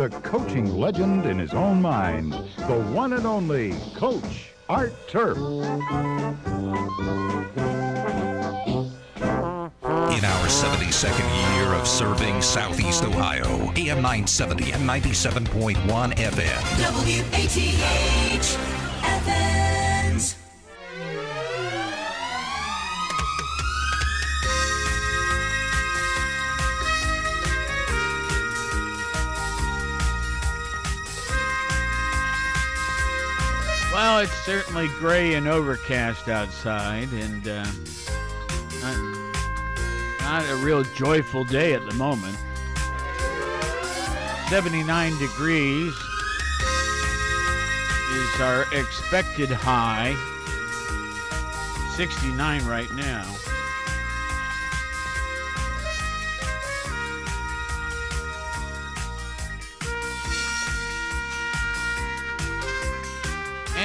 the coaching legend in his own mind, the one and only Coach Art Turf. In our 72nd year of serving Southeast Ohio, AM 970 and 97.1 FM. WATH It's certainly gray and overcast outside, and uh, not, not a real joyful day at the moment. 79 degrees is our expected high. 69 right now.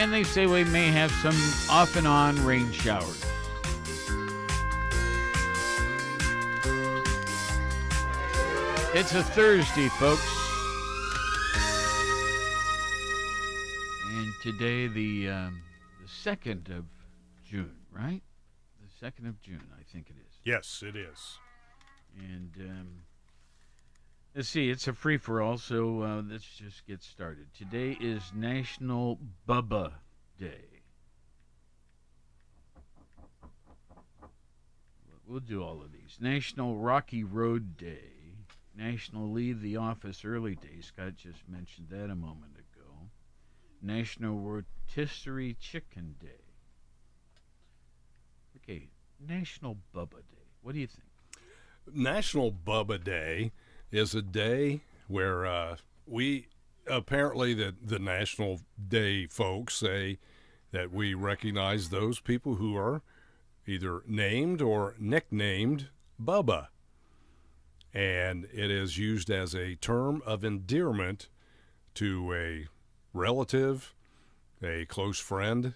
And they say we may have some off and on rain showers. It's a Thursday, folks. And today, the um, the second of June, right? The second of June, I think it is. Yes, it is. And um, let's see, it's a free for all, so uh, let's just get started. Today is National Bubba Day. We'll do all of these. National Rocky Road Day. National Leave the Office Early Day. Scott just mentioned that a moment ago. National Rotisserie Chicken Day. Okay, National Bubba Day. What do you think? National Bubba Day is a day where uh, we apparently the the National Day folks say that we recognize those people who are either named or nicknamed Bubba. And it is used as a term of endearment to a relative, a close friend,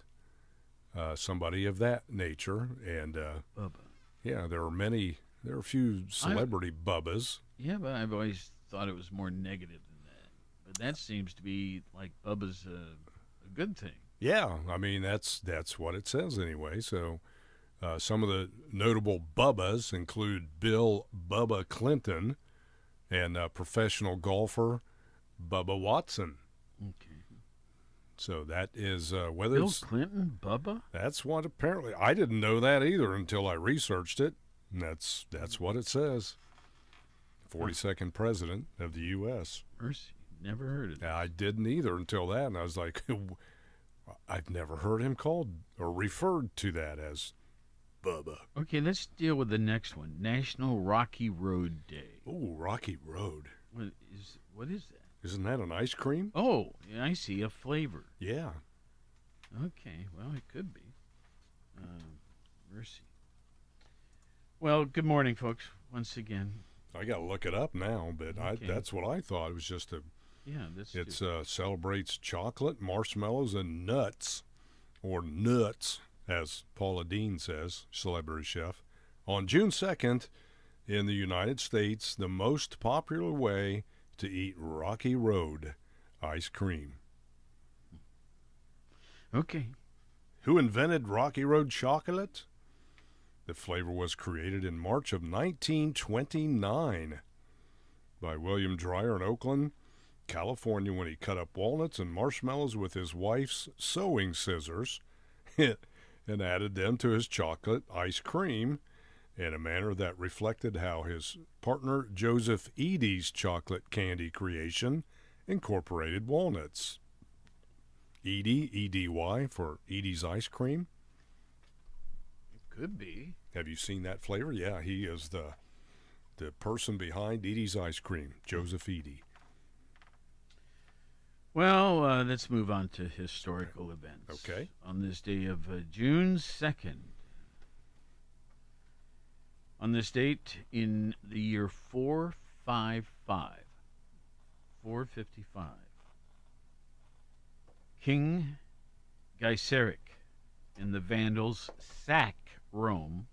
uh, somebody of that nature. And uh, Bubba. yeah, there are many, there are a few celebrity Bubbas. Yeah, but I've always thought it was more negative than that. But that seems to be like Bubba's a, a good thing. Yeah, I mean that's that's what it says anyway. So uh, some of the notable Bubbas include Bill Bubba Clinton and uh, professional golfer Bubba Watson. Okay. So that is uh, whether Bill it's Clinton, Bubba? that's what apparently I didn't know that either until I researched it. And that's that's what it says. Forty second president of the U.S. Mercy. Never heard of it. I didn't either until that, and I was like, I've never heard him called or referred to that as Bubba. Okay, let's deal with the next one. National Rocky Road Day. Oh, Rocky Road. What is what is that? Isn't that an ice cream? Oh, I see a flavor. Yeah. Okay, well, it could be. Um, mercy. Well, good morning, folks. Once again, I got to look it up now, but Okay. I, that's what I thought. It was just a. yeah, this It's uh, celebrates chocolate, marshmallows, and nuts, or nuts, as Paula Deen says, celebrity chef. On June second, in the United States, the most popular way to eat Rocky Road ice cream. okay. Who invented Rocky Road chocolate? The flavor was created in March of 1929 by William Dreyer in Oakland, California, when he cut up walnuts and marshmallows with his wife's sewing scissors and added them to his chocolate ice cream in a manner that reflected how his partner Joseph Edy's chocolate candy creation incorporated walnuts. Edy, E D Y, for Edy's ice cream. It could be. Have you seen that flavor? Yeah, he is the the person behind Edy's ice cream, Joseph Edie. Well, uh, let's move on to historical events. Okay. On this day of uh, June 2nd, on this date in the year 455, 455, King Gaiseric and the Vandals sack Rome,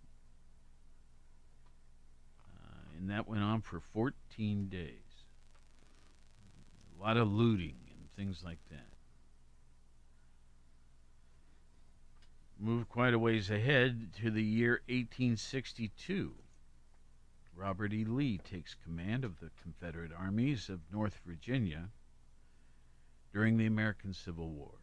uh, and that went on for 14 days. A lot of looting and things like that. Move quite a ways ahead to the year 1862. Robert E. Lee takes command of the Confederate armies of North Virginia during the American Civil War.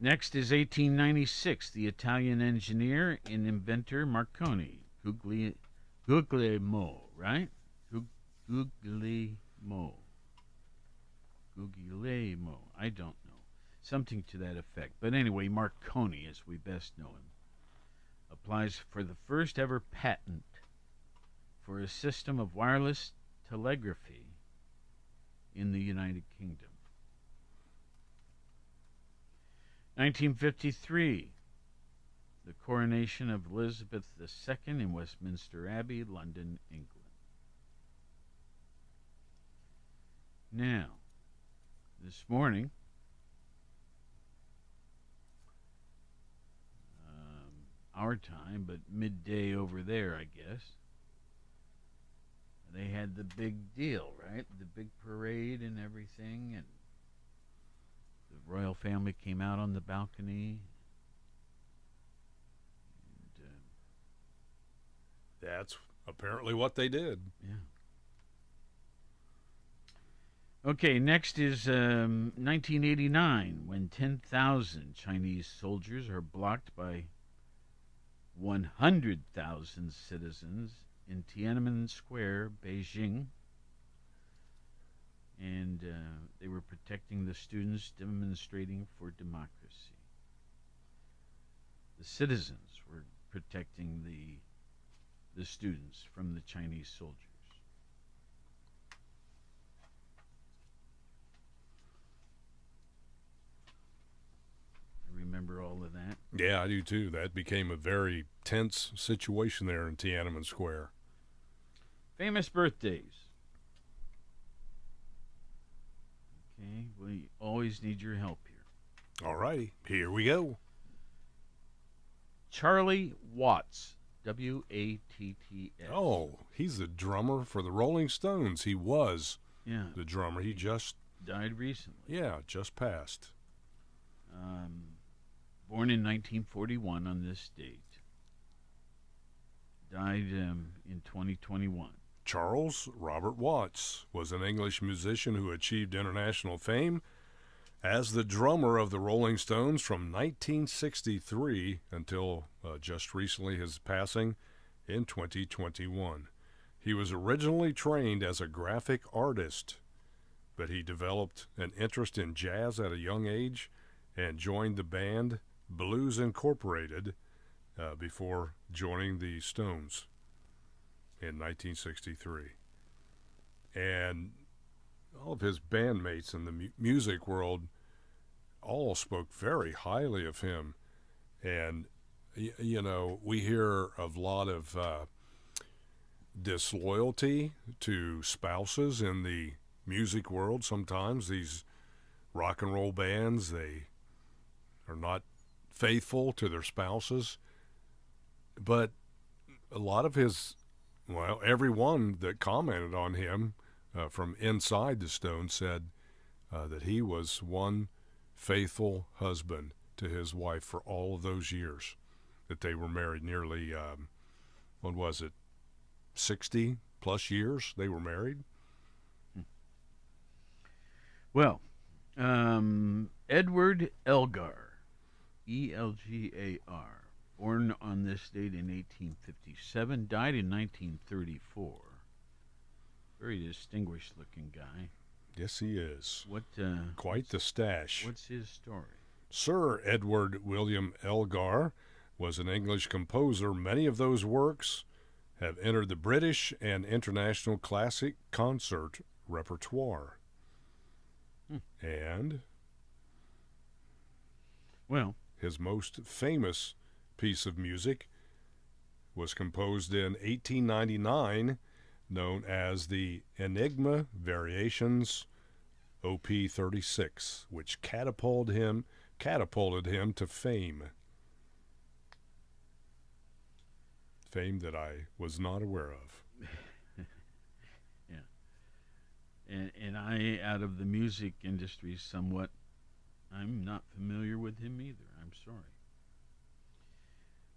Next is 1896. The Italian engineer and inventor Marconi, Gugli, Guglielmo, right? Gug- Guglielmo. Guglielmo. I don't know. Something to that effect. But anyway, Marconi, as we best know him, applies for the first ever patent for a system of wireless telegraphy in the United Kingdom. 1953, the coronation of Elizabeth II in Westminster Abbey, London, England. Now, this morning, um, our time, but midday over there, I guess, they had the big deal, right? The big parade and everything, and royal family came out on the balcony. And, uh, That's apparently what they did. yeah. Okay, next is um, 1989 when 10,000 Chinese soldiers are blocked by 100,000 citizens in Tiananmen Square, Beijing. And uh, they were protecting the students demonstrating for democracy. The citizens were protecting the the students from the Chinese soldiers. I remember all of that. Yeah, I do too. That became a very tense situation there in Tiananmen Square. Famous birthdays. Okay, we always need your help here. All righty, here we go. Charlie Watts, W A T T S. Oh, he's the drummer for the Rolling Stones. He was yeah, the drummer. He just, died recently. yeah, just passed. Um, born in 1941 on this date. Died um, in 2021. Charles Robert Watts was an English musician who achieved international fame as the drummer of the Rolling Stones from 1963 until uh, just recently his passing in 2021. He was originally trained as a graphic artist, but he developed an interest in jazz at a young age and joined the band Blues Incorporated uh, before joining the Stones in 1963. And all of his bandmates in the mu- music world all spoke very highly of him. And, y- you know, we hear a lot of uh, disloyalty to spouses in the music world sometimes. These rock and roll bands, they are not faithful to their spouses. But a lot of his well, everyone that commented on him uh, from inside the stone said uh, that he was one faithful husband to his wife for all of those years that they were married. Nearly, um, what was it, 60 plus years they were married? Well, um, Edward Elgar, E L G A R, born on this date in 1857, died in 1934. Very distinguished looking guy. Yes, he is. What uh, Quite the stash. what's his story? Sir Edward William Elgar was an English composer. Many of those works have entered the British and international classic concert repertoire. And Well, his most famous piece of music was composed in 1899, known as the Enigma Variations OP 36, which catapulted him catapulted him to fame. Fame that I was not aware of. yeah. And, and I, out of the music industry somewhat. I'm not familiar with him either. I'm sorry.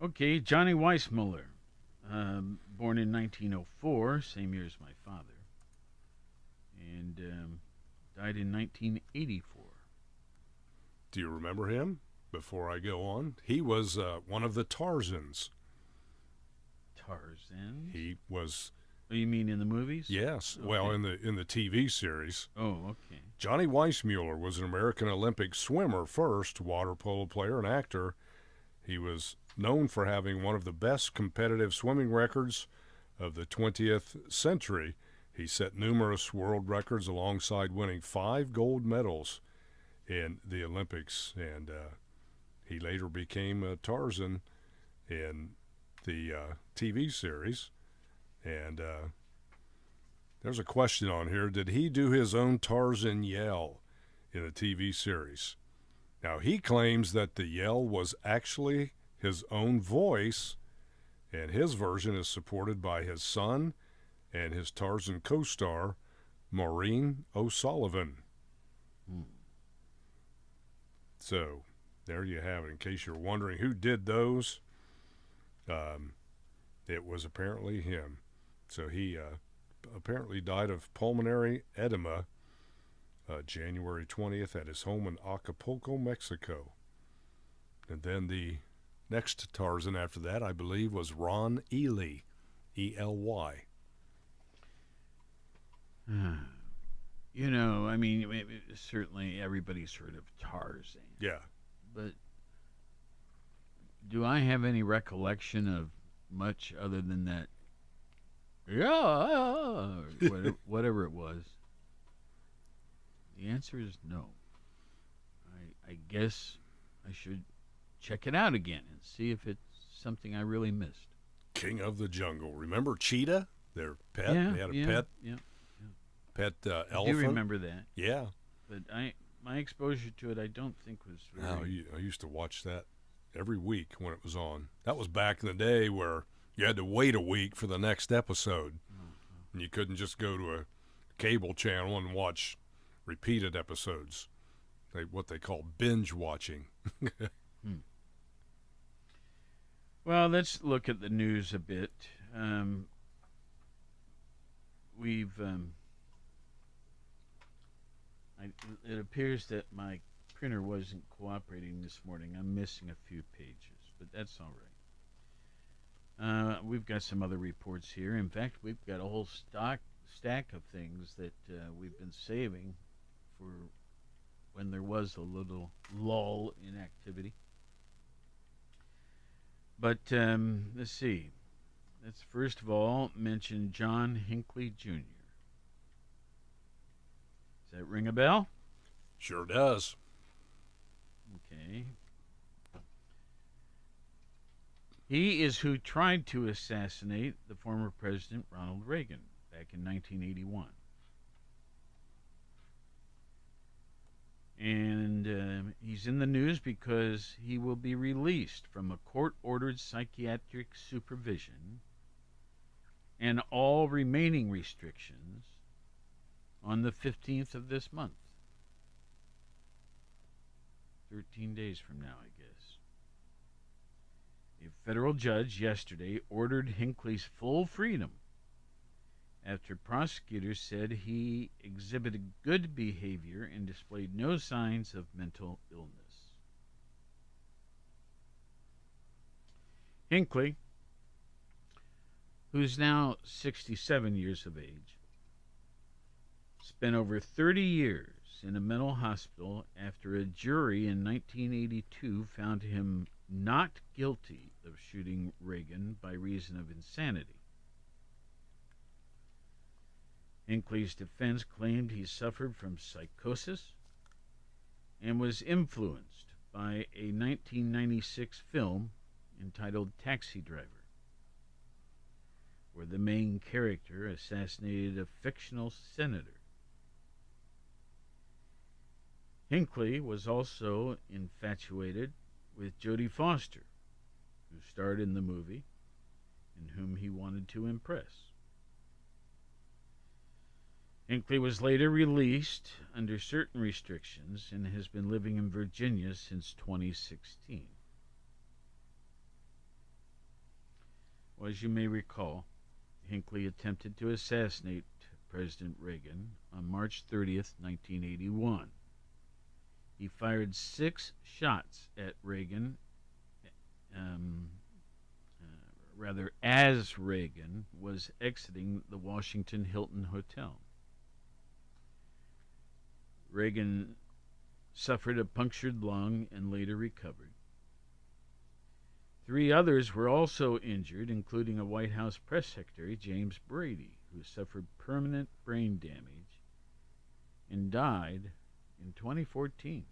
Okay, Johnny Weissmuller, um, born in 1904, same year as my father, and um, died in 1984. Do you remember him? Before I go on, he was uh, one of the Tarzans. Tarzan? He was Oh, you mean in the movies? yes, well in the in the TV series. Oh, okay. Johnny Weissmuller was an American Olympic swimmer first, water polo player, and actor. He was known for having one of the best competitive swimming records of the 20th century. He set numerous world records alongside winning five gold medals in the Olympics, and uh, he later became uh, Tarzan in the uh, TV series. And uh, there's a question on here. Did he do his own Tarzan yell in the TV series? Now, he claims that the yell was actually his own voice, and his version is supported by his son and his Tarzan co star, Maureen O'Sullivan. So, there you have it. In case you're wondering who did those, um, it was apparently him. So he uh, apparently died of pulmonary edema uh, January 20th at his home in Acapulco, Mexico. And then the next to Tarzan after that, I believe, was Ron Ely, E L Y. Hmm. You know, I mean, certainly everybody's heard of Tarzan, Yeah. but do I have any recollection of much other than that? Yeah, whatever, whatever it was. The answer is no. I, I guess I should check it out again and see if it's something I really missed. King of the Jungle. Remember Cheetah? Their pet? yeah, they had a yeah, pet Yeah, pet uh, I do remember that, Yeah. but I my exposure to it, I don't think was very. You- I used to watch that every week when it was on. That was back in the day where you had to wait a week for the next episode. And you couldn't just go to a cable channel and watch repeated episodes. They, what they call binge watching. Well, let's look at the news a bit. Um, we've. Um, I, it appears that my printer wasn't cooperating this morning. I'm missing a few pages, but that's all right. Uh, we've got some other reports here. In fact, we've got a whole stock stack of things that uh, we've been saving for when there was a little lull in activity. But um, let's see. Let's first of all mention John Hinckley Jr. Does that ring a bell? Sure does. Okay. He is who tried to assassinate the former President Ronald Reagan back in 1981. And uh, he's in the news because he will be released from a court ordered psychiatric supervision and all remaining restrictions on the 15th of this month. 13 days from now, I guess. A federal judge yesterday ordered Hinckley's full freedom after prosecutors said he exhibited good behavior and displayed no signs of mental illness. Hinckley, who's now 67 years of age, spent over 30 years in a mental hospital after a jury in 1982 found him not guilty of shooting Reagan by reason of insanity. Hinckley's defense claimed he suffered from psychosis and was influenced by a 1996 film entitled Taxi Driver, where the main character assassinated a fictional senator. Hinckley was also infatuated with Jodie Foster, who starred in the movie and whom he wanted to impress. Hinckley was later released under certain restrictions and has been living in Virginia since 2016. Well, as you may recall, Hinckley attempted to assassinate President Reagan on March 30th, 1981. He fired six shots at Reagan, um, uh, rather, as Reagan was exiting the Washington Hilton Hotel. Reagan suffered a punctured lung and later recovered. Three others were also injured, including a White House press secretary, James Brady, who suffered permanent brain damage and died in 2014.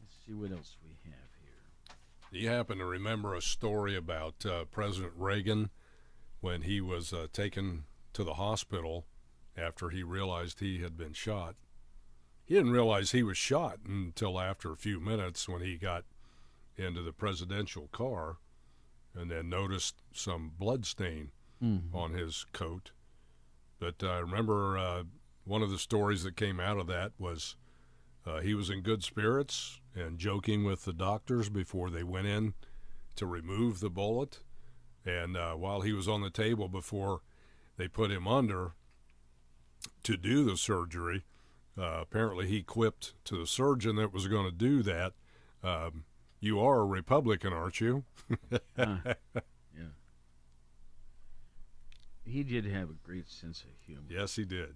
Let's see what else we have here. Do you happen to remember a story about uh, President Reagan when he was uh, taken to the hospital after he realized he had been shot? He didn't realize he was shot until after a few minutes when he got into the presidential car and then noticed some blood stain Mm-hmm. on his coat. But I remember uh, one of the stories that came out of that was uh, he was in good spirits and joking with the doctors before they went in to remove the bullet. And uh, while he was on the table before they put him under to do the surgery, uh, apparently he quipped to the surgeon that was going to do that, um, You are a Republican, aren't you? Huh. yeah. He did have a great sense of humor. yes, he did.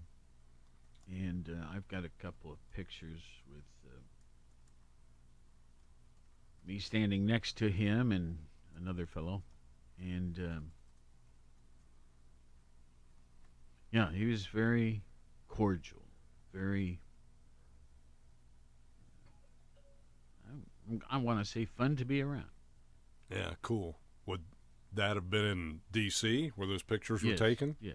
And uh, I've got a couple of pictures with uh, me standing next to him and another fellow. And um, yeah, he was very cordial, very, I, I want to say, fun to be around. Yeah, cool. Would that have been in D.C. where those pictures were Yes, taken? Yes.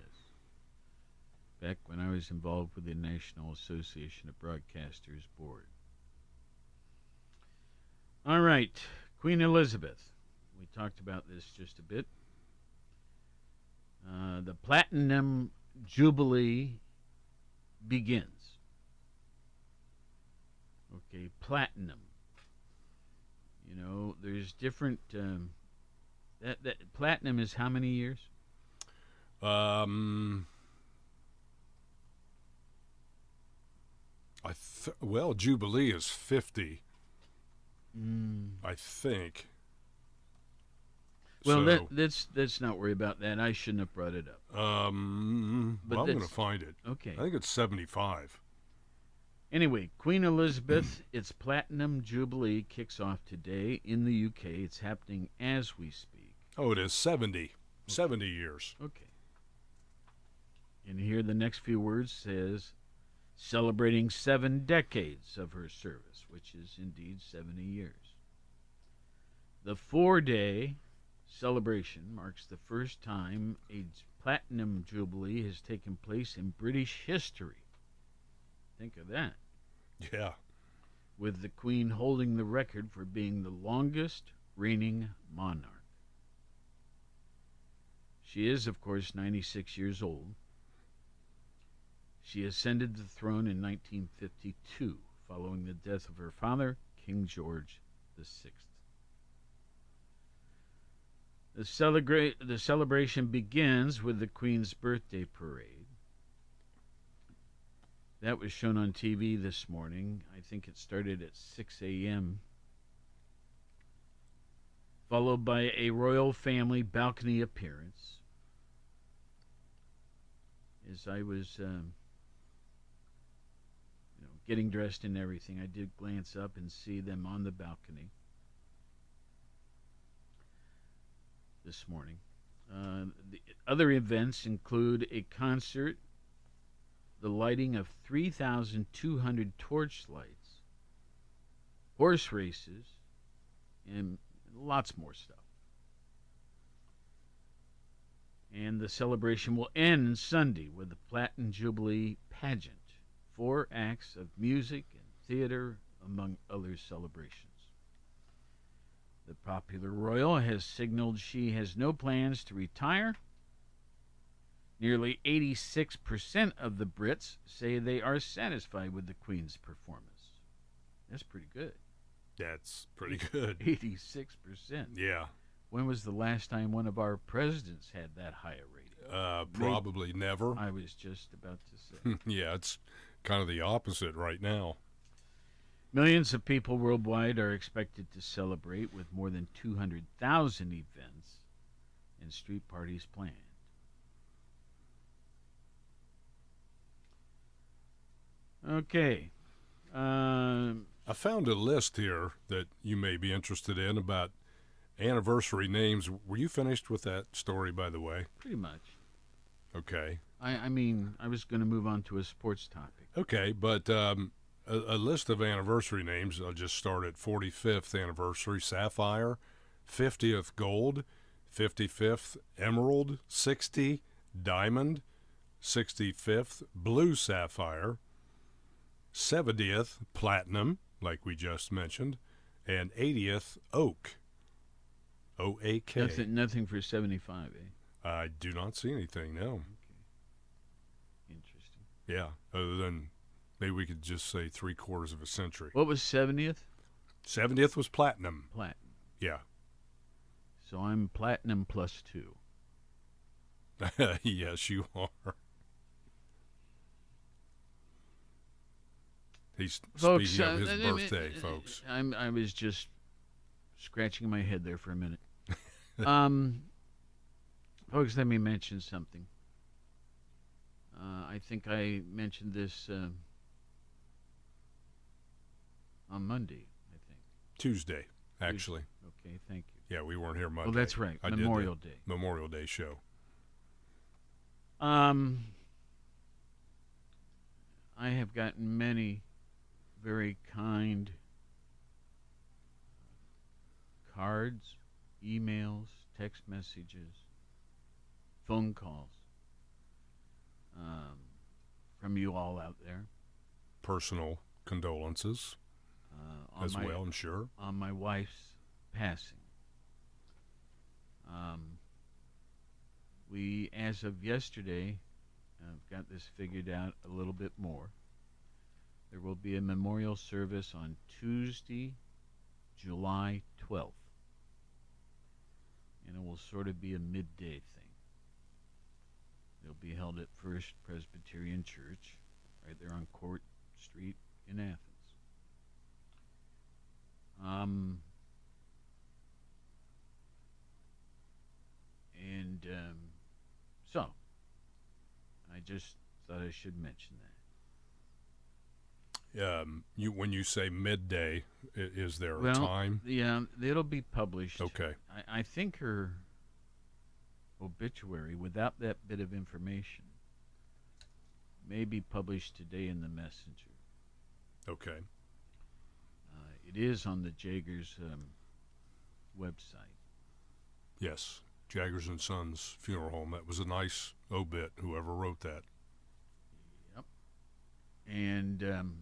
Back when I was involved with the National Association of Broadcasters Board. All right, Queen Elizabeth. We talked about this just a bit. Uh, the Platinum Jubilee begins. Okay, platinum. You know, there's different. Um, that that platinum is how many years? Um, I th- well, Jubilee is fifty, Mm. I think. Well, So, that, let's let's not worry about that. I shouldn't have brought it up. um, But well, I'm going to find it. Okay. I think it's seventy-five. Anyway, Queen Elizabeth, its Platinum Jubilee kicks off today in the UK. It's happening as we speak. Oh, it is 70. 70 years. Okay. And here the next few words says celebrating seven decades of her service, which is indeed 70 years. The four day celebration marks the first time a platinum jubilee has taken place in British history. Think of that. Yeah. With the Queen holding the record for being the longest reigning monarch. She is, of course, 96 years old. She ascended the throne in 1952 following the death of her father, King George VI. The, celebrate, the celebration begins with the Queen's birthday parade. That was shown on TV this morning. I think it started at 6 a.m. Followed by a royal family balcony appearance. As I was, um, you know, getting dressed and everything, I did glance up and see them on the balcony this morning. Uh, the other events include a concert the lighting of 3,200 torchlights, horse races, and lots more stuff. And the celebration will end Sunday with the Platinum Jubilee pageant, four acts of music and theater, among other celebrations. The popular royal has signaled she has no plans to retire. Nearly 86% of the Brits say they are satisfied with the Queen's performance. That's pretty good. That's pretty good. 86%. Yeah. When was the last time one of our presidents had that high a rating? Uh, probably never. I was just about to say. yeah, it's kind of the opposite right now. Millions of people worldwide are expected to celebrate with more than 200,000 events and street parties planned. Okay. Um, I found a list here that you may be interested in about anniversary names. Were you finished with that story, by the way? pretty much. Okay. I, I mean, I was going to move on to a sports topic. Okay, but um, a, a list of anniversary names. I'll just start at 45th anniversary Sapphire, 50th Gold, 55th Emerald, 60 Diamond, 65th Blue Sapphire, 70th Platinum, like we just mentioned, and 80th Oak. O A K. Nothing, nothing for 75, eh? I do not see anything, no. Okay. Interesting. Yeah, other than maybe we could just say three quarters of a century. What was 70th? 70th was Platinum. Platinum. Yeah. So I'm platinum plus two. yes, you are. He's Folks, speaking of his uh, uh, birthday, uh, folks. I'm, I was just scratching my head there for a minute. um, folks, let me mention something. Uh, I think I mentioned this uh, on Monday, I think. Tuesday, actually. Okay, thank you. Yeah, we weren't here Monday. Oh, that's right. I Memorial Day. Memorial Day show. Um, I have gotten many very kind cards, emails, text messages, phone calls um, from you all out there Personal condolences uh, on as my well, I'm sure. on my wife's passing. Um, we, as of yesterday, uh, got this figured out a little bit more. There will be a memorial service on Tuesday, July 12th. And it will sort of be a midday thing. It'll be held at First Presbyterian Church, right there on Court Street in Athens. Um, and um, so, I just thought I should mention that. Um, you when you say midday, is there a well, time? Yeah, it'll be published. Okay. I, I think her obituary, without that bit of information, may be published today in the Messenger. Okay. Uh, it is on the Jagers um, website. Yes. Jagers and Sons Funeral Home. That was a nice obit, whoever wrote that. Yep. And um,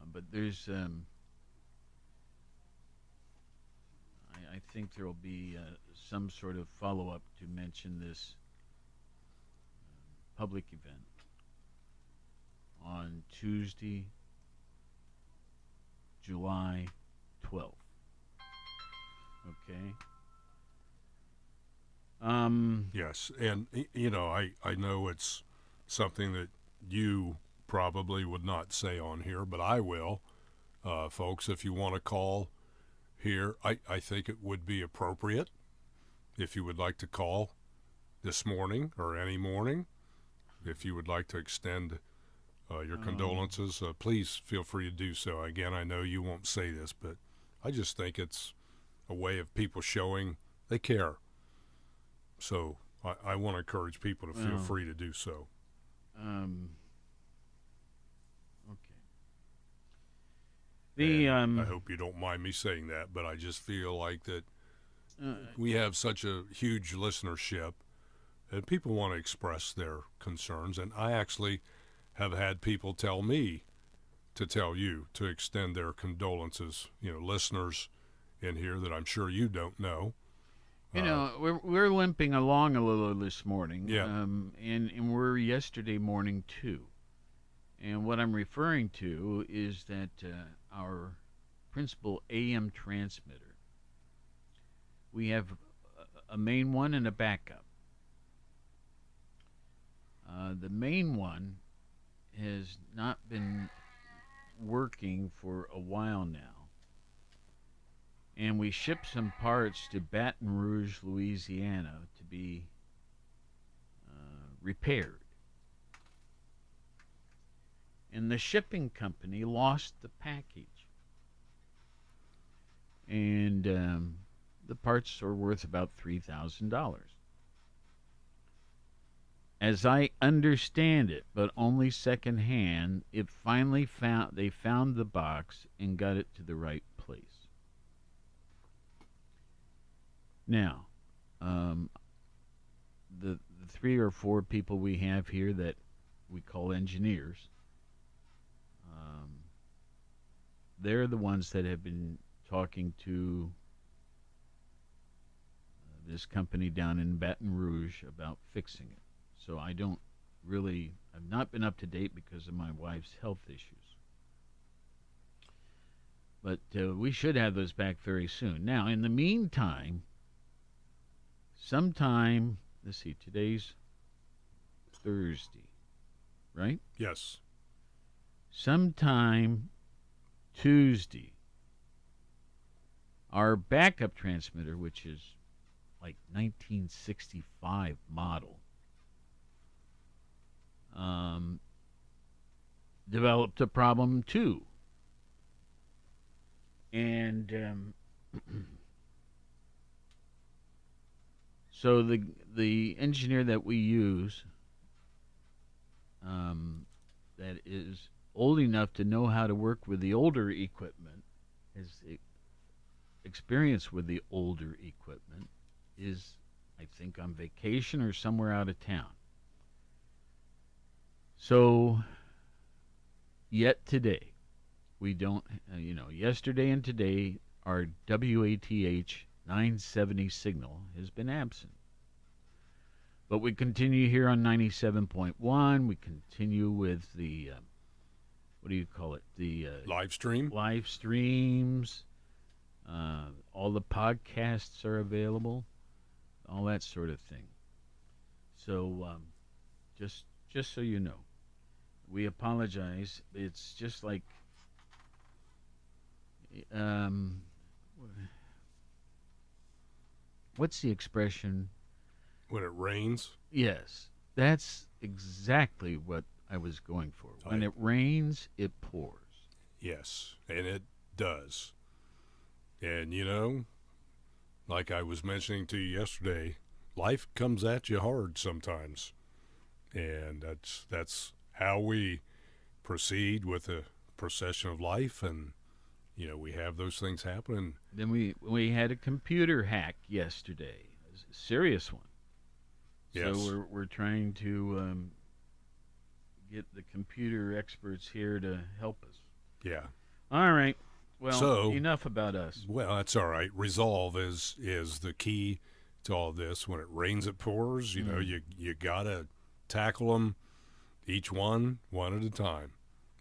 uh, but there's um, I, I think there will be uh, some sort of follow up to mention this um, public event on Tuesday, July twelfth. Okay. Um. Yes, and you know, I I know it's something that you probably would not say on here, but I will, uh, folks. If you want to call here, I I think it would be appropriate if you would like to call this morning or any morning. If you would like to extend uh, your Um. condolences, uh, please feel free to do so. Again, I know you won't say this, but I just think it's a way of people showing they care. So I, I want to encourage people to feel Well. free to do so. Um. Okay. The um. I hope you don't mind me saying that, but I just feel like that uh, we have such a huge listenership, and people want to express their concerns. And I actually have had people tell me to tell you to extend their condolences. You know, listeners in here that I'm sure you don't know. You Uh, know, we're we're limping along a little this morning. Yeah. Um, and and we're yesterday morning too. And what I'm referring to is that uh, our principal AM transmitter. We have a- a main one and a backup. Uh, the main one has not been working for a while now and we shipped some parts to Baton Rouge, Louisiana, to be uh, repaired. And the shipping company lost the package, and um, the parts are worth about three thousand dollars. As I understand it, but only secondhand, it finally found they found the box and got it to the right place. Now, um, the, the three or four people we have here that we call engineers, um, they're the ones that have been talking to uh, this company down in Baton Rouge about fixing it. So I don't really, I've not been up to date because of my wife's health issues. But uh, we should have those back very soon. Now, in the meantime, sometime let's see today's thursday right Yes. sometime tuesday our backup transmitter which is like 1965 model um, developed a problem too and um, So the the engineer that we use, um, that is old enough to know how to work with the older equipment, has experience with the older equipment, is I think on vacation or somewhere out of town. So, yet today, we don't, uh, you know, yesterday and today, our WATH 970 signal has been absent. But we continue here on 97.1. We continue with the, uh, what do you call it? The uh, Live stream. live streams. Uh, all the podcasts are available, all that sort of thing. So, um, just just so you know, we apologize. It's just like, um, what's the expression? When it rains. Yes, that's exactly what I was going for. When I- it rains, it pours. Yes, and it does. And you know, like I was mentioning to you yesterday, life comes at you hard sometimes. And that's that's how we proceed with the procession of life and you know, we have those things happen Then we we had a computer hack yesterday, a serious one. Yes. So we're we're trying to um, get the computer experts here to help us. yeah. All right. Well, So- enough about us. Well, that's all right. Resolve is is the key to all this. When it rains, it pours. You know, Mm. you you gotta tackle them, each one one at a time,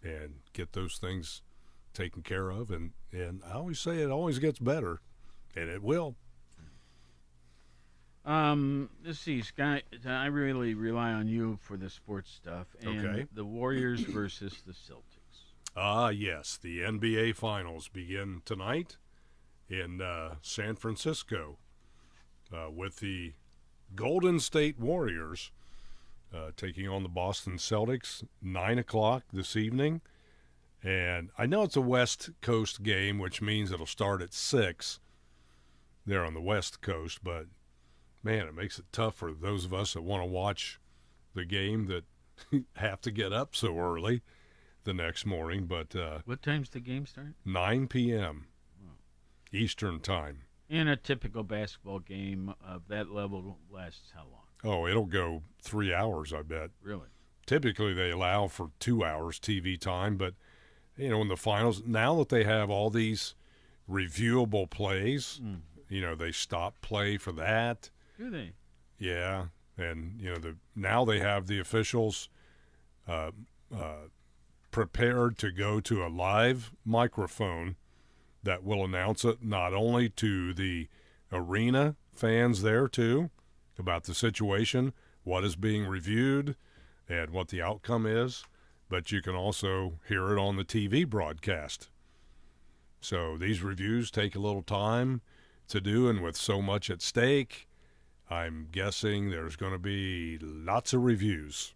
and get those things taken care of. And and I always say it always gets better, and it will. Um, let's see, Scott. I really rely on you for the sports stuff. And Okay. The Warriors versus the Celtics. Ah, yes, the NBA Finals begin tonight in uh, San Francisco uh, with the Golden State Warriors uh, taking on the Boston Celtics, 9 o'clock this evening. And I know it's a West Coast game, which means it'll start at 6 there on the West Coast, but man, it makes it tough for those of us that want to watch the game that have to get up so early the next morning. But uh, What time's the game start? 9 p.m. Eastern Time. In a typical basketball game of that level lasts how long? Oh, it'll go three hours, I bet. Really? Typically, they allow for two hours TV time, but you know, in the finals, now that they have all these reviewable plays, Mm. you know, they stop play for that. Do they? Yeah, and you know the now they have the officials uh, uh, prepared to go to a live microphone that will announce it not only to the arena fans there too about the situation, what is being reviewed, and what the outcome is, but you can also hear it on the TV broadcast. So these reviews take a little time to do, and with so much at stake, I'm guessing there's going to be lots of reviews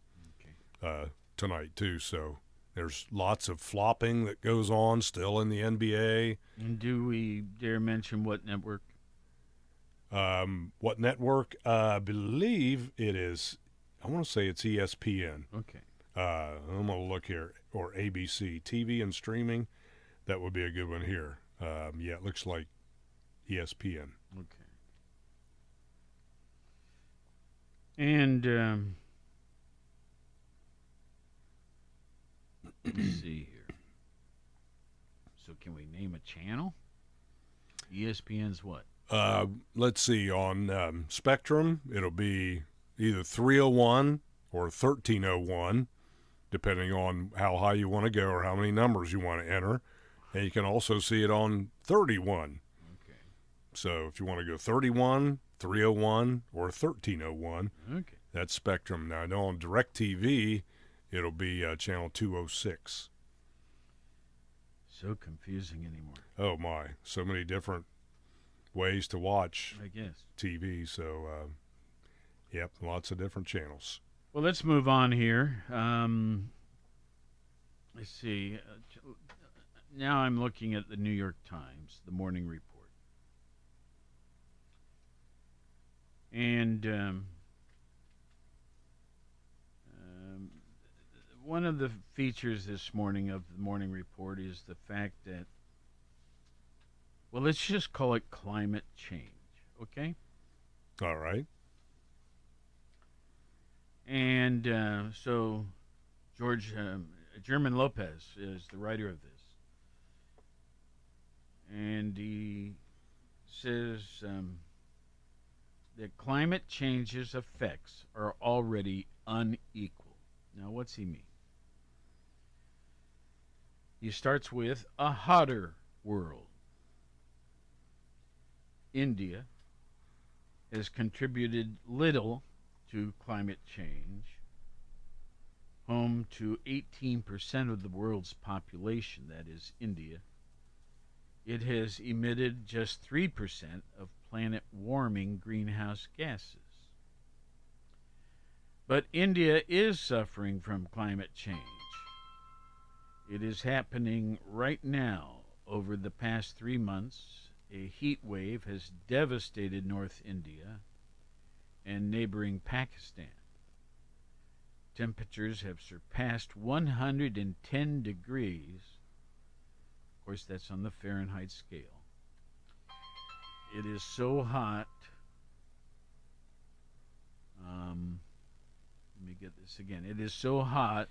uh, tonight too. So there's lots of flopping that goes on still in the NBA. And do we dare mention what network? Um, what network? Uh, I believe it is. I want to say it's ESPN. Okay. Uh, I'm gonna look here or ABC TV and streaming. That would be a good one here. Um, yeah, it looks like ESPN. Okay. And um, let's see here. So, can we name a channel? ESPN's what? Uh, let's see. On um, Spectrum, it'll be either 301 or 1301, depending on how high you want to go or how many numbers you want to enter. And you can also see it on 31. Okay. So if you want to go 31, 301, or 1301, Okay. that's Spectrum. Now, I know on DirecTV, it'll be uh, channel 206. So confusing anymore. Oh, my. So many different ways to watch I guess. TV. So, uh, yep, lots of different channels. Well, let's move on here. Um, let's see. Now I'm looking at the New York Times, the morning report. And um, um, one of the features this morning of the morning report is the fact that, well, let's just call it climate change, okay? All right. And uh, so, George um, German Lopez is the writer of this. And he says um, that climate change's effects are already unequal. Now, what's he mean? He starts with a hotter world. India has contributed little to climate change, home to 18% of the world's population, that is India. It has emitted just 3% of planet warming greenhouse gases. But India is suffering from climate change. It is happening right now. Over the past three months, a heat wave has devastated North India and neighboring Pakistan. Temperatures have surpassed 110 degrees. Of course, that's on the Fahrenheit scale. It is so hot. Um, let me get this again. It is so hot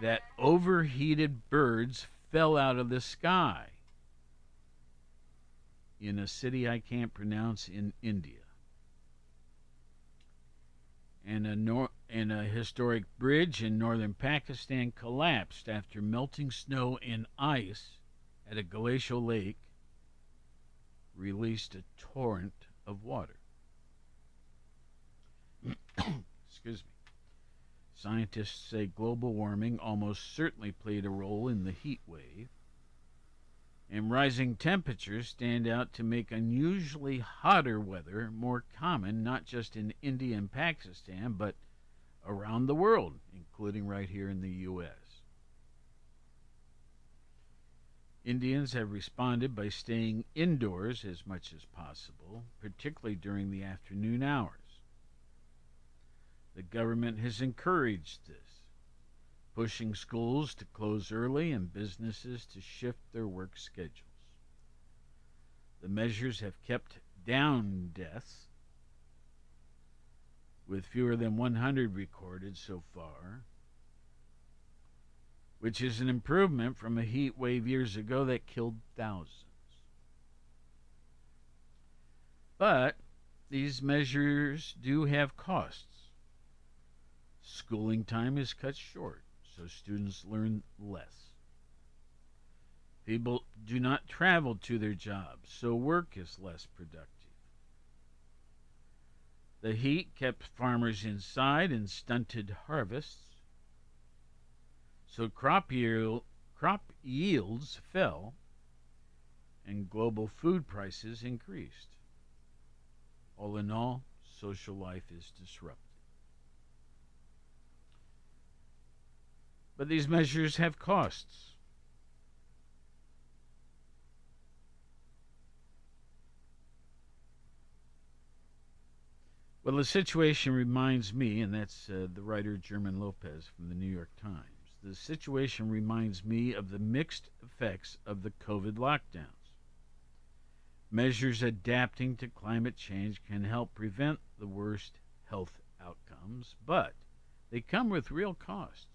that overheated birds fell out of the sky in a city I can't pronounce in India. And a, nor- and a historic bridge in northern Pakistan collapsed after melting snow and ice at a glacial lake released a torrent of water. Excuse me. Scientists say global warming almost certainly played a role in the heat wave, and rising temperatures stand out to make unusually hotter weather more common not just in India and Pakistan, but around the world, including right here in the U.S. Indians have responded by staying indoors as much as possible, particularly during the afternoon hours. The government has encouraged this, pushing schools to close early and businesses to shift their work schedules. The measures have kept down deaths, with fewer than 100 recorded so far, which is an improvement from a heat wave years ago that killed thousands. But these measures do have costs. Schooling time is cut short, so students learn less. People do not travel to their jobs, so work is less productive. The heat kept farmers inside and stunted harvests, so crop, yield, crop yields fell and global food prices increased. All in all, social life is disrupted. But these measures have costs. Well, the situation reminds me, and that's uh, the writer German Lopez from the New York Times. The situation reminds me of the mixed effects of the COVID lockdowns. Measures adapting to climate change can help prevent the worst health outcomes, but they come with real costs.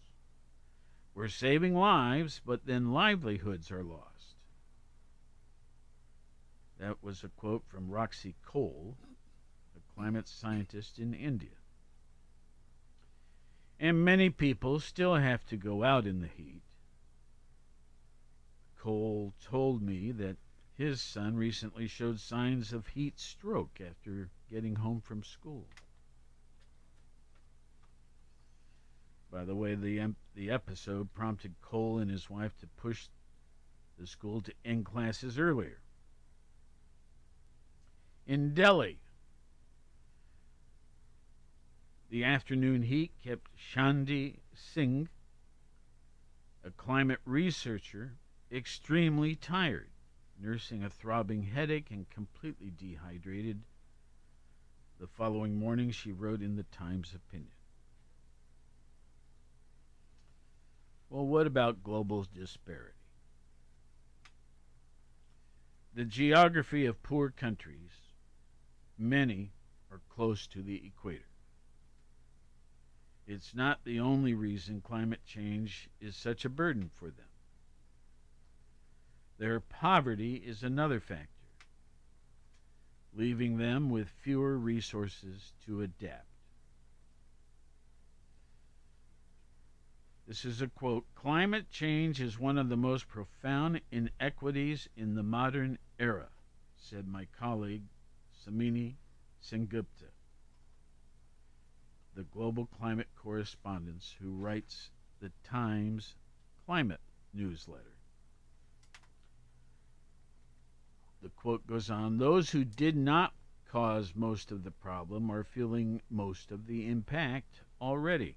We're saving lives, but then livelihoods are lost. That was a quote from Roxy Koll, a climate scientist in India. And many people still have to go out in the heat. Koll told me that his son recently showed signs of heat stroke after getting home from school. By the way, the, the episode prompted Koll and his wife to push the school to end classes earlier. In Delhi, the afternoon heat kept Chandni Singh, a climate researcher, extremely tired, nursing a throbbing headache and completely dehydrated. The following morning, she wrote in the Times Opinion. Well, what about global disparity? The geography of poor countries, many are close to the equator. It's not the only reason climate change is such a burden for them. Their poverty is another factor, leaving them with fewer resources to adapt. This is a quote Climate change is one of the most profound inequities in the modern era, said my colleague Somini Sengupta the global climate correspondent who writes the Times climate newsletter. The quote goes on Those who did not cause most of the problem are feeling most of the impact already.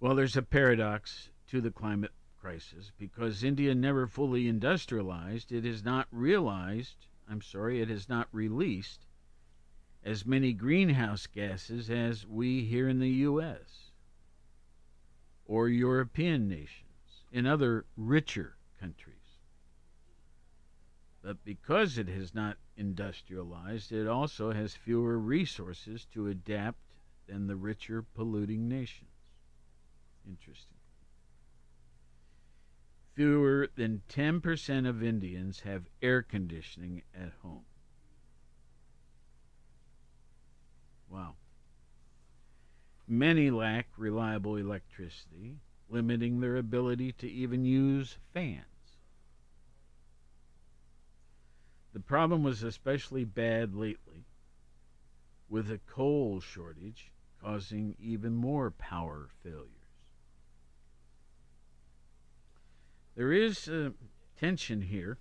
Well, there's a paradox to the climate crisis because India never fully industrialized, it has not realized, I'm sorry, it has not released as many greenhouse gases as we here in the U.S. or European nations, in other richer countries. But because it has not industrialized, it also has fewer resources to adapt than the richer polluting nations. Interesting. Fewer than 10% of Indians have air conditioning at home. Wow. Many lack reliable electricity, limiting their ability to even use fans. The problem was especially bad lately, with a coal shortage causing even more power failures. There is uh, tension here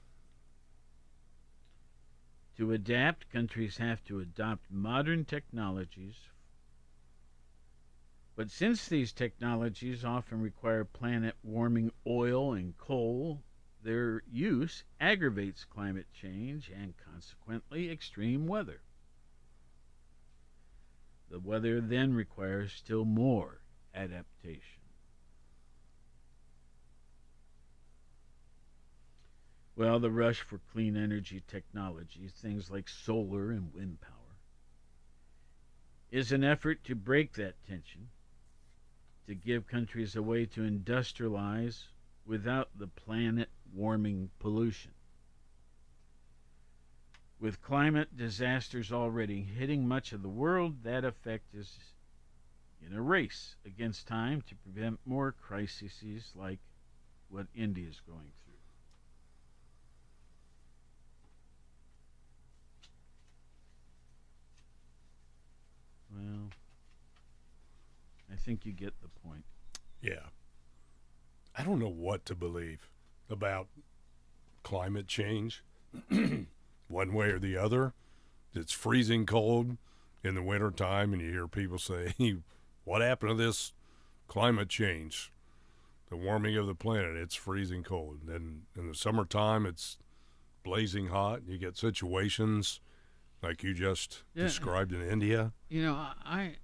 to adapt, countries have to adopt modern technologies. But since these technologies often require planet warming oil and coal, their use aggravates climate change and consequently extreme weather. The weather then requires still more adaptation. Well, the rush for clean energy technologies, things like solar and wind power, is an effort to break that tension to give countries a way to industrialize without the planet warming pollution. With climate disasters already hitting much of the world, that effect is in a race against time to prevent more crises like what India is going through. Well, I think you get the point. Yeah. I don't know what to believe about climate change, one way or the other. It's freezing cold in the wintertime, and you hear people say, What happened to this climate change? The warming of the planet, it's freezing cold. And in the summertime, it's blazing hot. You get situations like you just Yeah. described in India. You know, I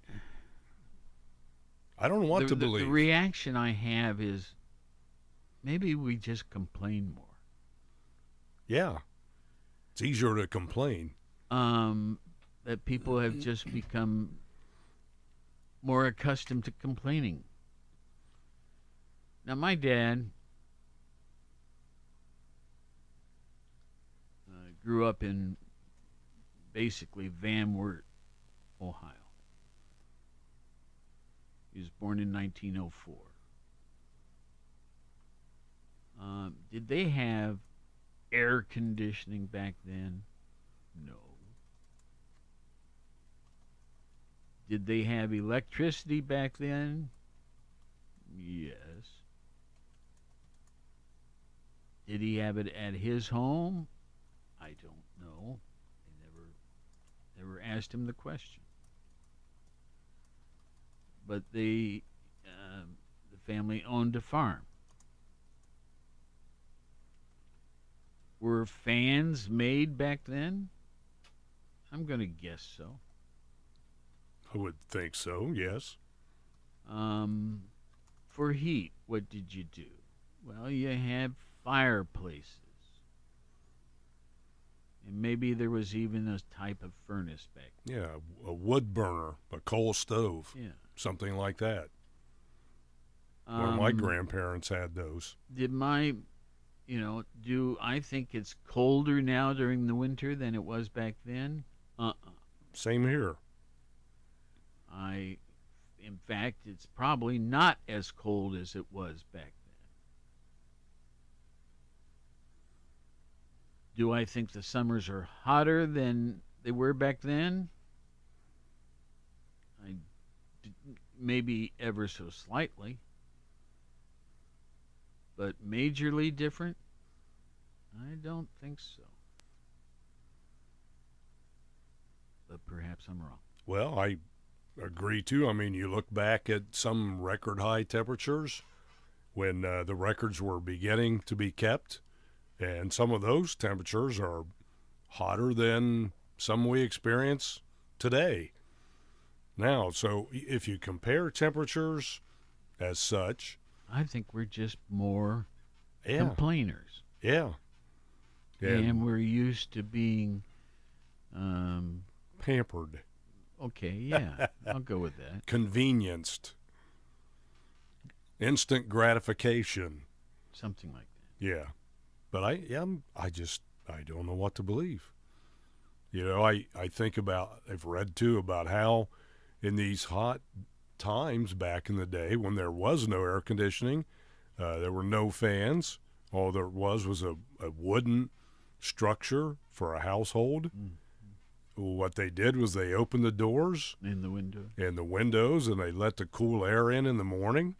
I don't want the, to the- believe. The reaction I have is maybe we just complain more. yeah. It's easier to complain. Um, that people have just become more accustomed to complaining. Now, my dad uh, grew up in basically Van Wert, Ohio. He was born in 1904. Um, did they have air conditioning back then? No. Did they have electricity back then? Yes. Did he have it at his home? I don't never asked him the question. But they um, the family owned a farm. Were fans made back then? I'm going to guess so. I would think so, yes. Um, for heat, what did you do? Well, you had fireplaces. And maybe there was even a type of furnace back then. Yeah, a wood burner, a coal stove. Yeah. something like that. One my Um, grandparents had those. Did my, you know, do I think it's colder now during the winter than it was back then? Uh uh Same here. I, in fact, it's probably not as cold as it was back Do I think the summers are hotter than they were back then? I, maybe ever so slightly, but majorly different. I don't think so. But perhaps I'm wrong. Well, I agree too. I mean, you look back at some record high temperatures when uh, the records were beginning to be kept, and some of those temperatures are hotter than some we experience today. Now, so if you compare temperatures as such, I think we're just more yeah, complainers. yeah, and we're used to being um pampered, okay yeah i'll go with that. Convenienced, instant gratification. something like that. Yeah, but I am. I just I don't know what to believe. You know, I I think about. I've read too about how in these hot times back in the day when there was no air conditioning, uh, there were no fans. All there was was a, a wooden structure for a household. What they did was they opened the doors in the window and the windows and they let the cool air in in the morning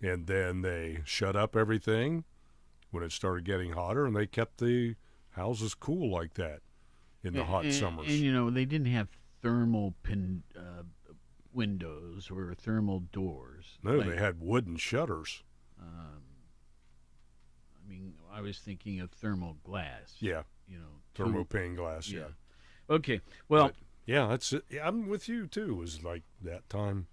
and then they shut up everything when it started getting hotter and they kept the houses cool like that in the hot and, summers. and you know they didn't have thermal pin uh, windows or thermal doors. No like, they had wooden shutters. Um, i mean i was thinking of thermal glass. Yeah. You know two- thermopane glass yeah, yeah. Okay well But- yeah that's it. Yeah, i'm with you too it was like that time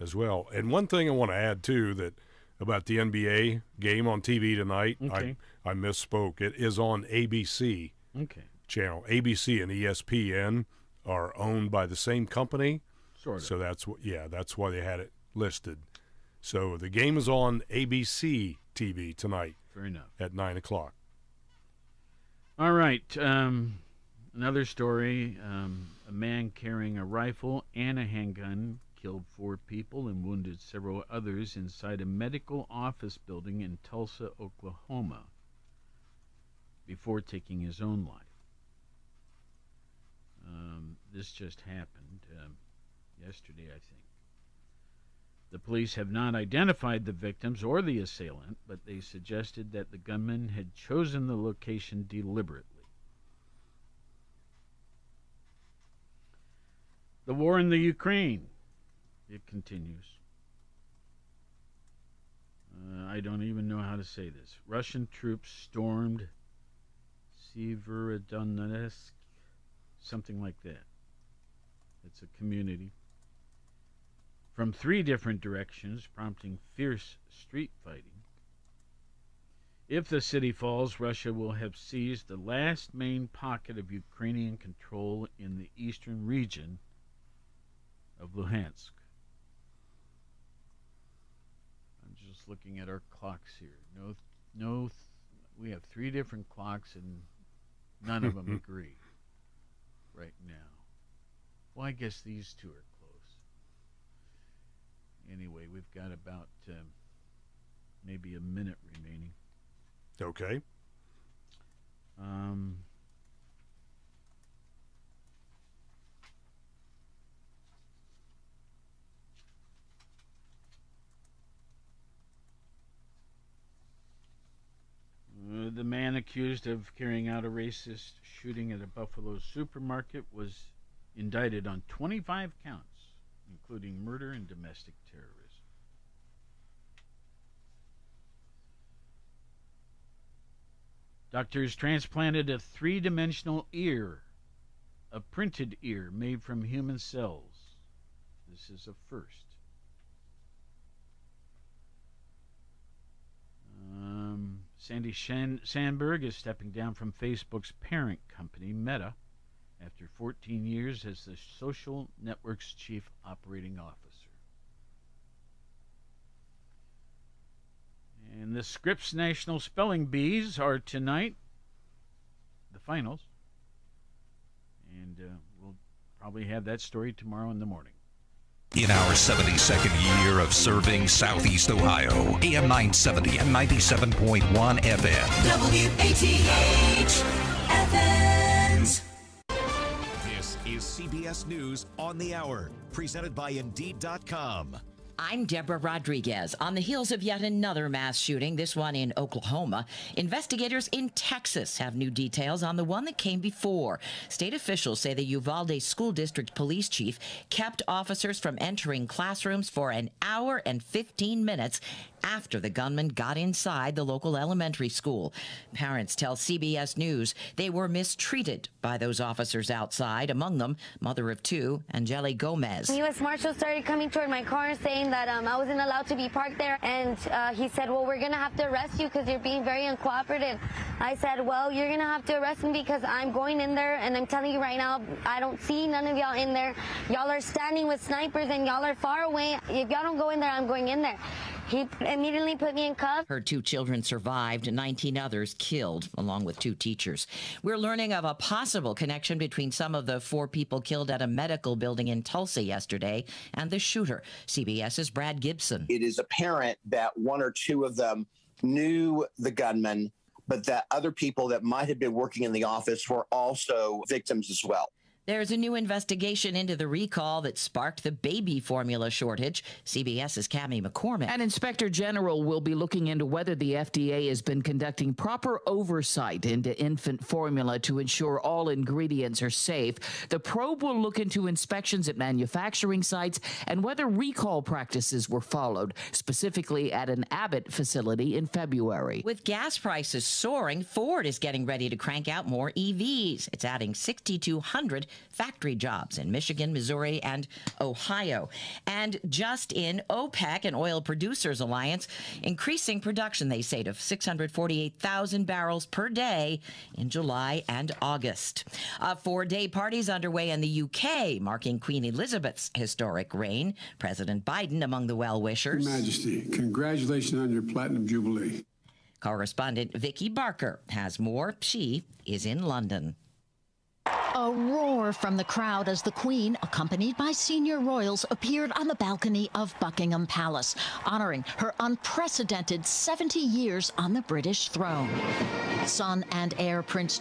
as well. And one thing i want to add too that about the nba game on tv tonight Okay. i i misspoke it is on abc okay channel. ABC and ESPN are owned by the same company, sort of so that's what. Yeah, that's why they had it listed So the game is on ABC TV tonight Fair enough. at 9 o'clock. All right. Um, another story. Um, a man carrying a rifle and a handgun killed four people and wounded several others inside a medical office building in Tulsa, Oklahoma, before taking his own life. Um, this just happened um, yesterday, I think. The police have not identified the victims or the assailant, but they suggested that the gunman had chosen the location deliberately. The war in the Ukraine, it continues. Uh, I don't even know how to say this. Russian troops stormed Severodonetsk, something like that. It's a community from three different directions, prompting fierce street fighting. If the city falls, Russia will have seized the last main pocket of Ukrainian control in the eastern region of Luhansk. I'm just looking at our clocks here. No, no, we have three different clocks and none of them agree right now. Well, I guess these two are close. Anyway, we've got about um, maybe a minute remaining. Okay. Um, uh, the man accused of carrying out a racist shooting at a Buffalo supermarket was indicted on 25 counts, including murder and domestic terrorism. Doctors transplanted a three dimensional ear, a printed ear made from human cells. This is a first. Sandy Shan- Sandberg is stepping down from Facebook's parent company, Meta, after 14 years as the social network's chief operating officer. And the Scripps National Spelling Bees are tonight, the finals. And uh, we'll probably have that story tomorrow in the morning. In our 72nd year of serving Southeast Ohio, AM 970 and 97.1 FM. WATH Athens. This is CBS News on the Hour, presented by Indeed.com. I'm Deborah Rodriguez. On the heels of yet another mass shooting, this one in Oklahoma, investigators in Texas have new details on the one that came before. State officials say the Uvalde School District police chief kept officers from entering classrooms for an hour and 15 minutes after the gunman got inside the local elementary school. Parents tell CBS News they were mistreated by those officers outside, among them mother of two, Angeli Gomez. U.S. Marshal started coming toward my car saying that um, I wasn't allowed to be parked there. And uh, he said, well, we're going to have to arrest you because you're being very uncooperative. I said, well, you're going to have to arrest me because I'm going in there. And I'm telling you right now, I don't see none of y'all in there. Y'all are standing with snipers and y'all are far away. If y'all don't go in there, I'm going in there. He immediately put me in cuffs. Her two children survived, 19 others killed, along with two teachers. We're learning of a possible connection between some of the four people killed at a medical building in Tulsa yesterday and the shooter. CBS's Brad Gibson. It is apparent that one or two of them knew the gunman, but that other people that might have been working in the office were also victims as well. There's a new investigation into the recall that sparked the baby formula shortage. CBS's Cami McCormick. An inspector general will be looking into whether the FDA has been conducting proper oversight into infant formula to ensure all ingredients are safe. The probe will look into inspections at manufacturing sites and whether recall practices were followed, specifically at an Abbott facility in February. With gas prices soaring, Ford is getting ready to crank out more EVs. It's adding 6,200 factory jobs in Michigan, Missouri, and Ohio. And just in OPEC, an oil producers alliance, increasing production, they say, to 648,000 barrels per day in July and August. A four day parties underway in the UK, marking Queen Elizabeth's historic reign. President Biden among the well wishers. Your Majesty, congratulations on your Platinum Jubilee. Correspondent Vicki Barker has more. She is in London. A roar from the crowd as the Queen, accompanied by senior royals, appeared on the balcony of Buckingham Palace, honoring her unprecedented 70 years on the British throne. Son and heir Prince